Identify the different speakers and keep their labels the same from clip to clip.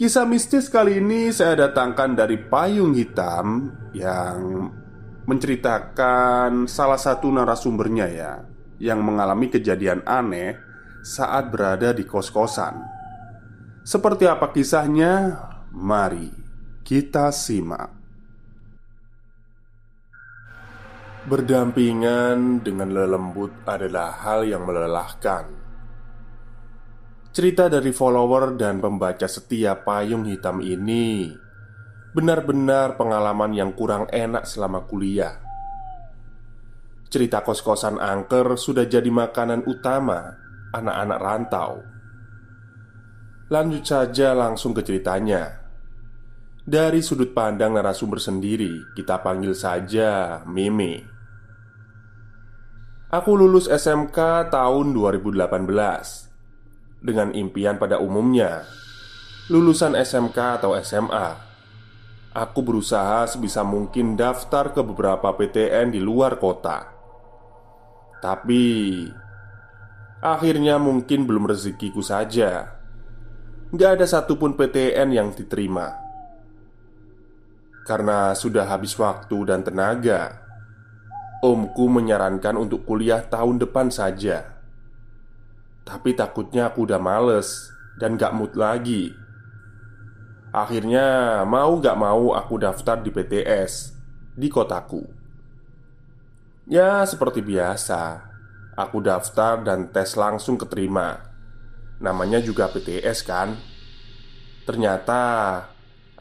Speaker 1: Kisah mistis kali ini saya datangkan dari Payung Hitam yang menceritakan salah satu narasumbernya ya yang mengalami kejadian aneh saat berada di kos-kosan. Seperti apa kisahnya? Mari kita simak. Berdampingan dengan lelembut adalah hal yang melelahkan. Cerita dari follower dan pembaca setia payung hitam ini benar-benar pengalaman yang kurang enak selama kuliah. Cerita kos-kosan angker sudah jadi makanan utama anak-anak rantau. Lanjut saja langsung ke ceritanya. Dari sudut pandang narasumber sendiri, kita panggil saja Meme. Aku lulus SMK tahun 2018 dengan impian pada umumnya lulusan SMK atau SMA. Aku berusaha sebisa mungkin daftar ke beberapa PTN di luar kota. Tapi akhirnya mungkin belum rezekiku saja. Gak ada satupun PTN yang diterima Karena sudah habis waktu dan tenaga Omku menyarankan untuk kuliah tahun depan saja tapi takutnya aku udah males dan gak mood lagi. Akhirnya mau gak mau aku daftar di PTS Di kotaku. Ya seperti biasa Aku daftar dan tes langsung keterima. Namanya juga PTS kan? Ternyata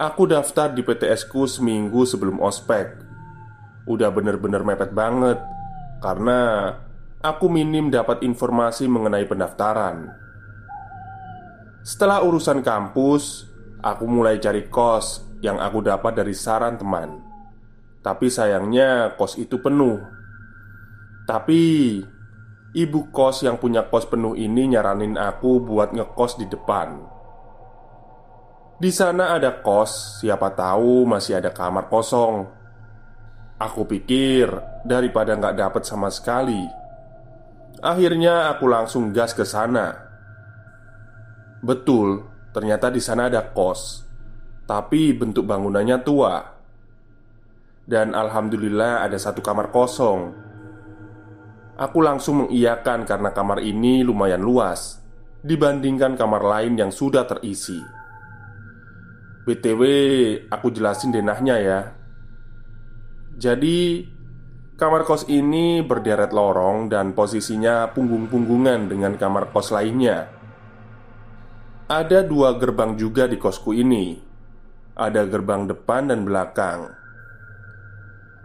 Speaker 1: Aku daftar di PTS ku seminggu sebelum ospek. Udah bener-bener mepet banget Karena aku minim dapat informasi mengenai pendaftaran. Setelah urusan kampus, aku mulai cari kos yang aku dapat dari saran teman. Tapi sayangnya kos itu penuh. Tapi ibu kos yang punya kos penuh ini nyaranin aku buat ngekos di depan. Di sana ada kos, siapa tahu masih ada kamar kosong. Aku pikir daripada nggak dapat sama sekali, Akhirnya aku langsung gas ke sana. Betul, ternyata di sana ada kos, tapi bentuk bangunannya tua. Dan alhamdulillah ada satu kamar kosong. Aku langsung mengiyakan karena kamar ini lumayan luas dibandingkan kamar lain yang sudah terisi. BTW, aku jelasin denahnya ya. Jadi, Kamar kos ini berderet lorong dan posisinya punggung-punggungan dengan kamar kos lainnya. Ada dua gerbang juga di kosku ini. Ada gerbang depan dan belakang.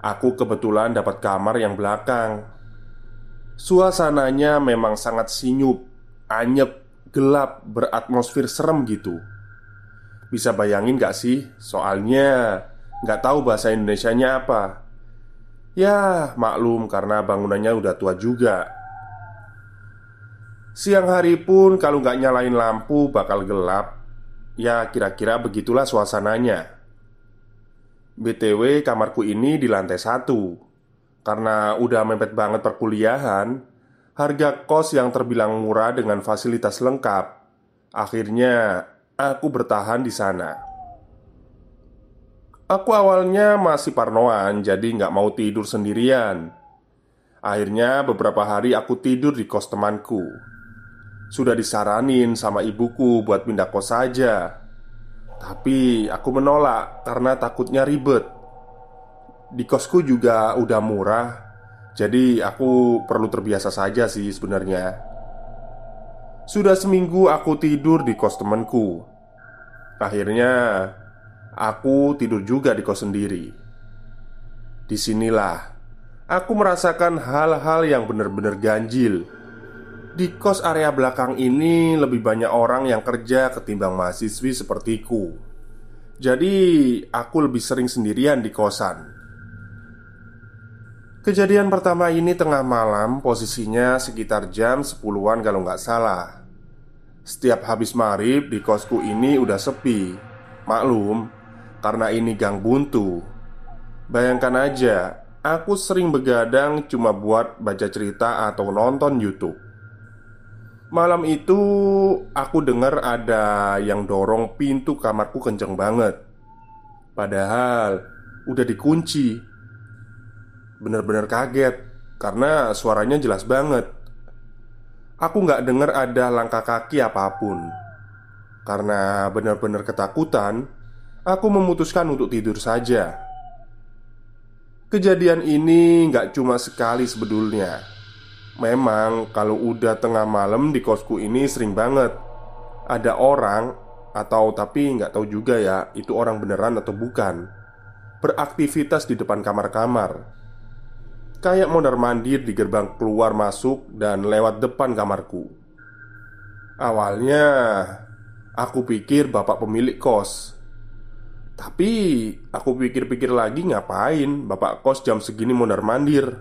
Speaker 1: Aku kebetulan dapat kamar yang belakang. Suasananya memang sangat sinyup, anyep, gelap, beratmosfer serem gitu. Bisa bayangin gak sih? Soalnya gak tahu bahasa Indonesianya apa Ya, maklum karena bangunannya udah tua juga. Siang hari pun kalau nggak nyalain lampu bakal gelap. Ya kira-kira begitulah suasananya. BTW kamarku ini di lantai satu. Karena udah mepet banget perkuliahan Harga kos yang terbilang murah dengan fasilitas lengkap. Akhirnya aku bertahan di sana Aku awalnya masih parnoan jadi nggak mau tidur sendirian. Akhirnya beberapa hari aku tidur di kos temanku. Sudah disaranin sama ibuku buat pindah kos saja. Tapi aku menolak karena takutnya ribet. Di kosku juga udah murah Jadi aku perlu terbiasa saja sih sebenarnya. Sudah seminggu aku tidur di kos temanku. Akhirnya Aku tidur juga di kos sendiri Di sinilah Aku merasakan hal-hal yang benar-benar ganjil di kos area belakang ini lebih banyak orang yang kerja ketimbang mahasiswi sepertiku. Jadi, aku lebih sering sendirian di kosan. Kejadian pertama ini tengah malam, posisinya sekitar jam 10-an kalau nggak salah. Setiap habis marib di kosku ini udah sepi. Maklum, karena ini gang buntu. Bayangkan aja, aku sering begadang cuma buat baca cerita atau nonton YouTube. Malam itu aku dengar ada yang dorong pintu kamarku kenceng banget Padahal udah dikunci Bener-bener kaget Karena suaranya jelas banget Aku nggak dengar ada langkah kaki apa pun Karena benar-benar ketakutan Aku memutuskan untuk tidur saja. Kejadian ini nggak cuma sekali sebetulnya. Memang kalau udah tengah malam di kosku ini sering banget. Ada orang Atau tapi nggak tahu juga ya Itu orang beneran atau bukan Beraktivitas di depan kamar-kamar. Kayak mondar mandir di gerbang keluar masuk Dan lewat depan kamarku. Awalnya Aku pikir bapak pemilik kos Tapi aku pikir-pikir lagi ngapain? Bapak kos jam segini mondar mandir.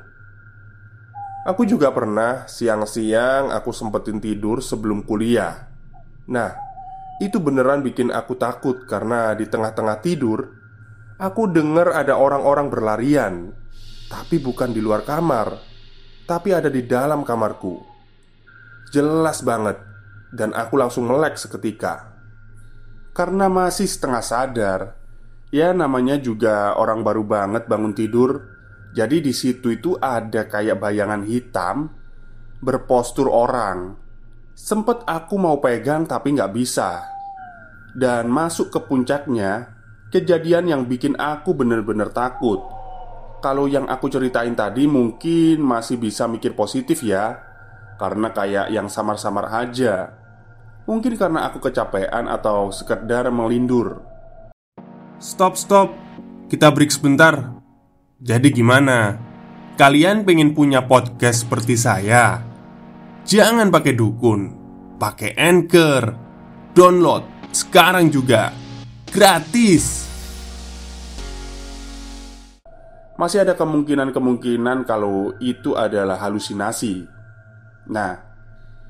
Speaker 1: Aku juga pernah siang-siang aku sempetin tidur sebelum kuliah. Nah, itu beneran bikin aku takut karena di tengah-tengah tidur Aku dengar ada orang-orang berlarian. Tapi bukan di luar kamar Tapi ada di dalam kamarku. Jelas banget Dan aku langsung melek seketika. Karena masih setengah sadar Ya namanya juga orang baru banget bangun tidur jadi di situ itu ada kayak bayangan hitam berpostur orang. Sempet aku mau pegang tapi nggak bisa. Dan masuk ke puncaknya, kejadian yang bikin aku bener-bener takut. Kalau yang aku ceritain tadi mungkin masih bisa mikir positif ya, karena kayak yang samar-samar aja. Mungkin karena aku kecapean atau sekedar melindur.
Speaker 2: Stop, stop. Kita break sebentar. Jadi gimana? Kalian pengen punya podcast seperti saya? Jangan pakai dukun Pakai Anchor Download sekarang juga Gratis
Speaker 1: Masih ada kemungkinan-kemungkinan kalau itu adalah halusinasi Nah,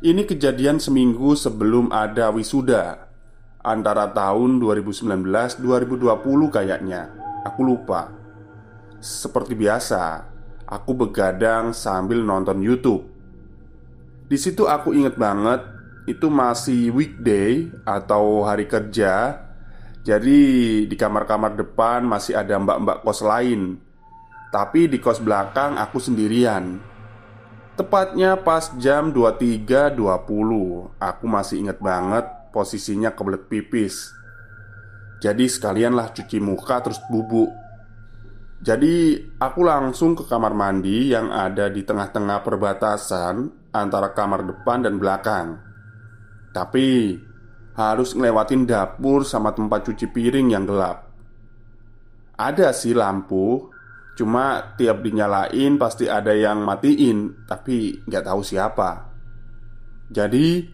Speaker 1: ini kejadian seminggu sebelum ada wisuda Antara tahun 2019-2020 kayaknya Aku lupa seperti biasa, aku begadang sambil nonton YouTube. Di situ aku inget banget itu masih weekday atau hari kerja. Jadi di kamar-kamar depan masih ada mbak-mbak kos lain. Tapi di kos belakang aku sendirian. Tepatnya pas jam 23.20 Aku masih inget banget posisinya kebelet pipis. Jadi sekalianlah cuci muka terus bubuk jadi aku langsung ke kamar mandi yang ada di tengah-tengah perbatasan antara kamar depan dan belakang. Tapi harus ngelewatin dapur sama tempat cuci piring yang gelap. Ada sih lampu Cuma tiap dinyalain pasti ada yang matiin Tapi nggak tahu siapa. Jadi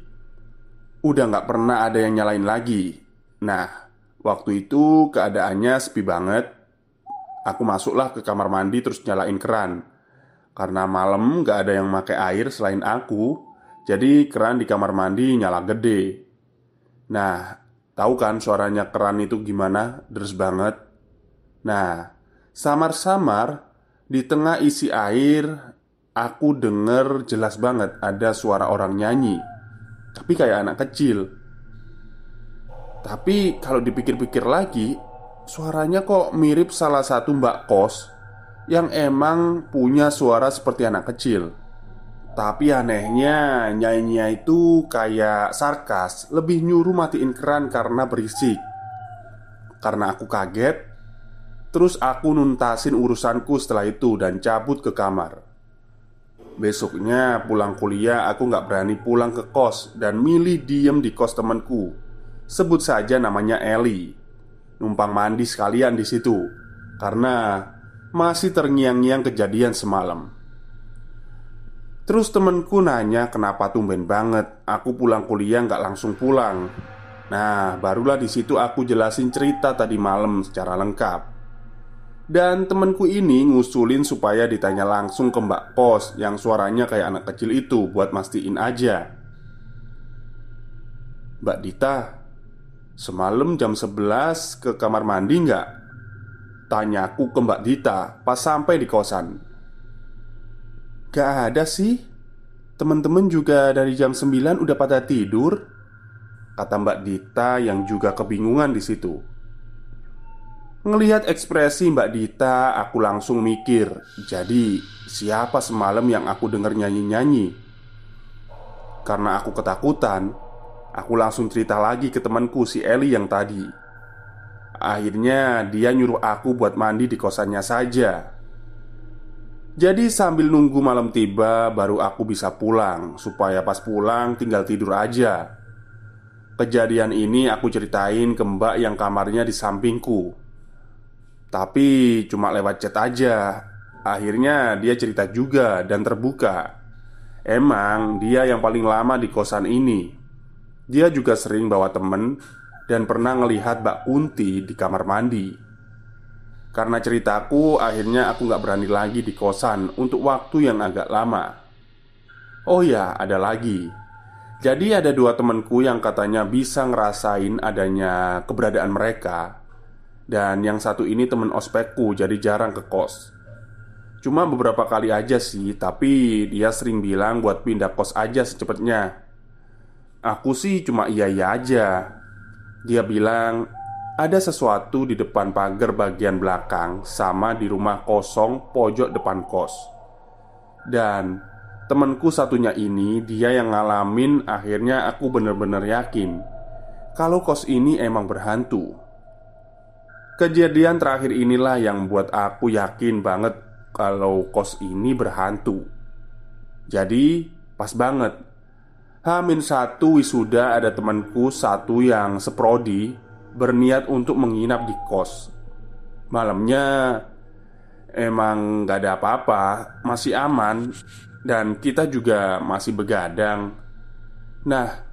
Speaker 1: Udah nggak pernah ada yang nyalain lagi. Nah Waktu itu keadaannya sepi banget. Aku masuklah ke kamar mandi terus nyalain keran. Karena malam gak ada yang pakai air selain aku Jadi keran di kamar mandi nyala gede. Nah, tahu kan suaranya keran itu gimana? Deres banget. Nah, samar-samar di tengah isi air Aku denger jelas banget ada suara orang nyanyi Tapi kayak anak kecil. Tapi kalau dipikir-pikir lagi Suaranya kok mirip salah satu mbak kos Yang emang punya suara seperti anak kecil. Tapi anehnya nyanyinya itu kayak sarkas. Lebih nyuruh matiin keran karena berisik. Karena aku kaget Terus aku nuntasin urusanku setelah itu dan cabut ke kamar Besoknya pulang kuliah aku nggak berani pulang ke kos Dan milih diem di kos temanku Sebut saja namanya Eli numpang mandi sekalian di situ karena masih terngiang-ngiang kejadian semalam. Terus temenku nanya kenapa tumben banget aku pulang kuliah nggak langsung pulang. Nah, barulah di situ aku jelasin cerita tadi malam secara lengkap. Dan temenku ini ngusulin supaya ditanya langsung ke Mbak Kos yang suaranya kayak anak kecil itu buat mastiin aja. Mbak Dita, Semalam jam 11 ke kamar mandi nggak? Tanyaku ke Mbak Dita pas sampai di kosan Gak ada sih Temen-temen juga dari jam 9 udah pada tidur Kata Mbak Dita yang juga kebingungan di situ. Ngelihat ekspresi Mbak Dita, aku langsung mikir Jadi, siapa semalam yang aku denger nyanyi-nyanyi? Karena aku ketakutan Aku langsung cerita lagi ke temanku si Eli yang tadi. Akhirnya dia nyuruh aku buat mandi di kosannya saja. Jadi sambil nunggu malam tiba baru aku bisa pulang Supaya pas pulang tinggal tidur aja. Kejadian ini aku ceritain ke mbak yang kamarnya di sampingku Tapi cuma lewat chat aja Akhirnya dia cerita juga dan terbuka Emang dia yang paling lama di kosan ini dia juga sering bawa temen dan pernah ngelihat Mbak Kunti di kamar mandi. Karena ceritaku, akhirnya aku gak berani lagi di kosan untuk waktu yang agak lama. Oh ya, ada lagi. Jadi ada dua temenku yang katanya bisa ngerasain adanya keberadaan mereka Dan yang satu ini temen ospekku jadi jarang ke kos. Cuma beberapa kali aja sih Tapi dia sering bilang buat pindah kos aja secepatnya. Aku sih cuma iya-iya aja. Dia bilang Ada sesuatu di depan pagar bagian belakang Sama di rumah kosong pojok depan kos. Dan temanku satunya ini Dia yang ngalamin akhirnya aku bener-bener yakin. Kalau kos ini emang berhantu Kejadian terakhir inilah yang buat aku yakin banget Kalau kos ini berhantu. Jadi pas banget. Hamin satu wisuda ada temanku satu yang seprodi Berniat untuk menginap di kos. Malamnya Emang gak ada apa-apa Masih aman Dan kita juga masih begadang. Nah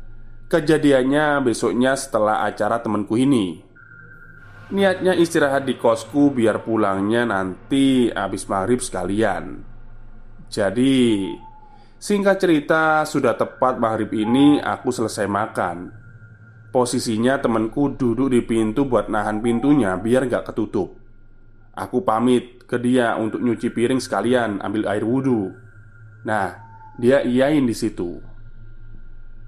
Speaker 1: Kejadiannya besoknya setelah acara temanku ini Niatnya istirahat di kosku biar pulangnya nanti habis maghrib sekalian. Jadi Singkat cerita, sudah tepat maghrib ini aku selesai makan. Posisinya temanku duduk di pintu buat nahan pintunya biar gak ketutup. Aku pamit ke dia untuk nyuci piring sekalian ambil air wudhu. Nah, dia iyain di situ.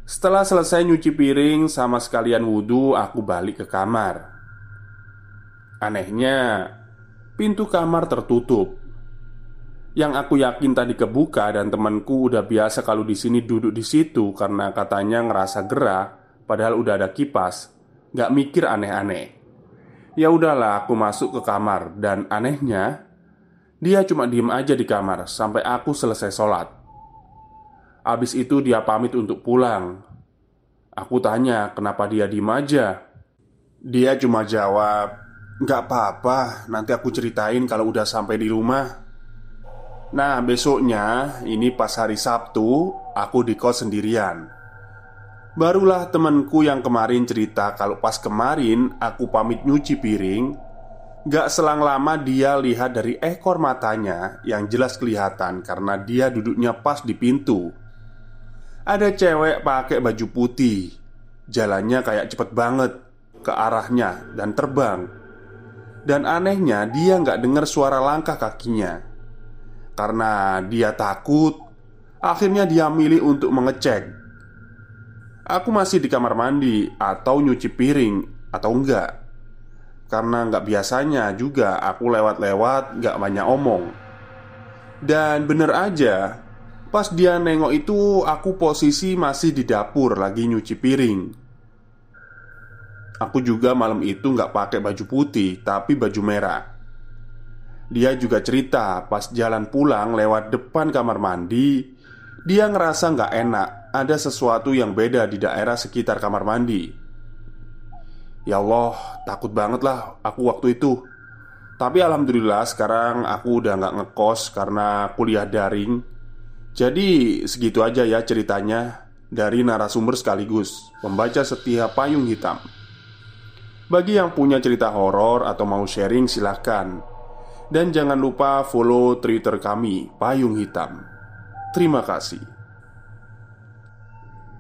Speaker 1: Setelah selesai nyuci piring sama sekalian wudhu, aku balik ke kamar Anehnya, pintu kamar tertutup yang aku yakin tadi kebuka dan temanku udah biasa kalau di sini duduk di situ karena katanya ngerasa gerah, padahal udah ada kipas, nggak mikir aneh-aneh. Ya udahlah, aku masuk ke kamar dan anehnya dia cuma diem aja di kamar sampai aku selesai sholat. Abis itu dia pamit untuk pulang. Aku tanya kenapa dia diem aja. Dia cuma jawab, "Nggak apa-apa, nanti aku ceritain kalau udah sampai di rumah." Nah besoknya ini pas hari Sabtu Aku di kos sendirian. Barulah temanku yang kemarin cerita Kalau pas kemarin aku pamit nyuci piring Gak selang lama dia lihat dari ekor matanya Yang jelas kelihatan karena dia duduknya pas di pintu. Ada cewek pakai baju putih Jalannya kayak cepet banget Ke arahnya dan terbang Dan anehnya dia nggak dengar suara langkah kakinya. Karena dia takut Akhirnya dia milih untuk mengecek. Aku masih di kamar mandi Atau nyuci piring Atau enggak Karena nggak biasanya juga aku lewat-lewat nggak banyak omong. Dan bener aja Pas dia nengok itu aku posisi masih di dapur lagi nyuci piring Aku juga malam itu nggak pakai baju putih tapi baju merah. Dia juga cerita pas jalan pulang lewat depan kamar mandi Dia ngerasa nggak enak Ada sesuatu yang beda di daerah sekitar kamar mandi. Ya Allah takut banget lah aku waktu itu. Tapi Alhamdulillah sekarang aku udah nggak ngekos karena kuliah daring. Jadi segitu aja ya ceritanya dari narasumber sekaligus membaca setiap payung hitam. Bagi yang punya cerita horor atau mau sharing silahkan Dan jangan lupa follow Twitter kami Payung Hitam. Terima kasih.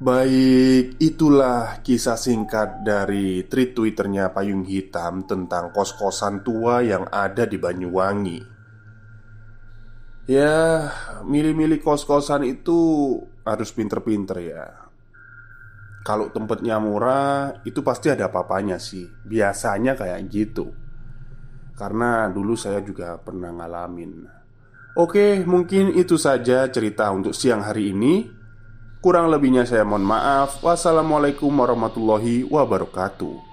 Speaker 1: Baik, itulah kisah singkat dari tweet Twitternya Payung Hitam tentang kos-kosan tua yang ada di Banyuwangi. Ya, milih-milih kos-kosan itu harus pinter-pinter ya Kalau tempatnya murah, itu pasti ada apa-apanya sih. Biasanya kayak gitu. Karena dulu saya juga pernah ngalamin. Oke, mungkin itu saja cerita untuk siang hari ini. Kurang lebihnya saya mohon maaf. Wassalamualaikum warahmatullahi wabarakatuh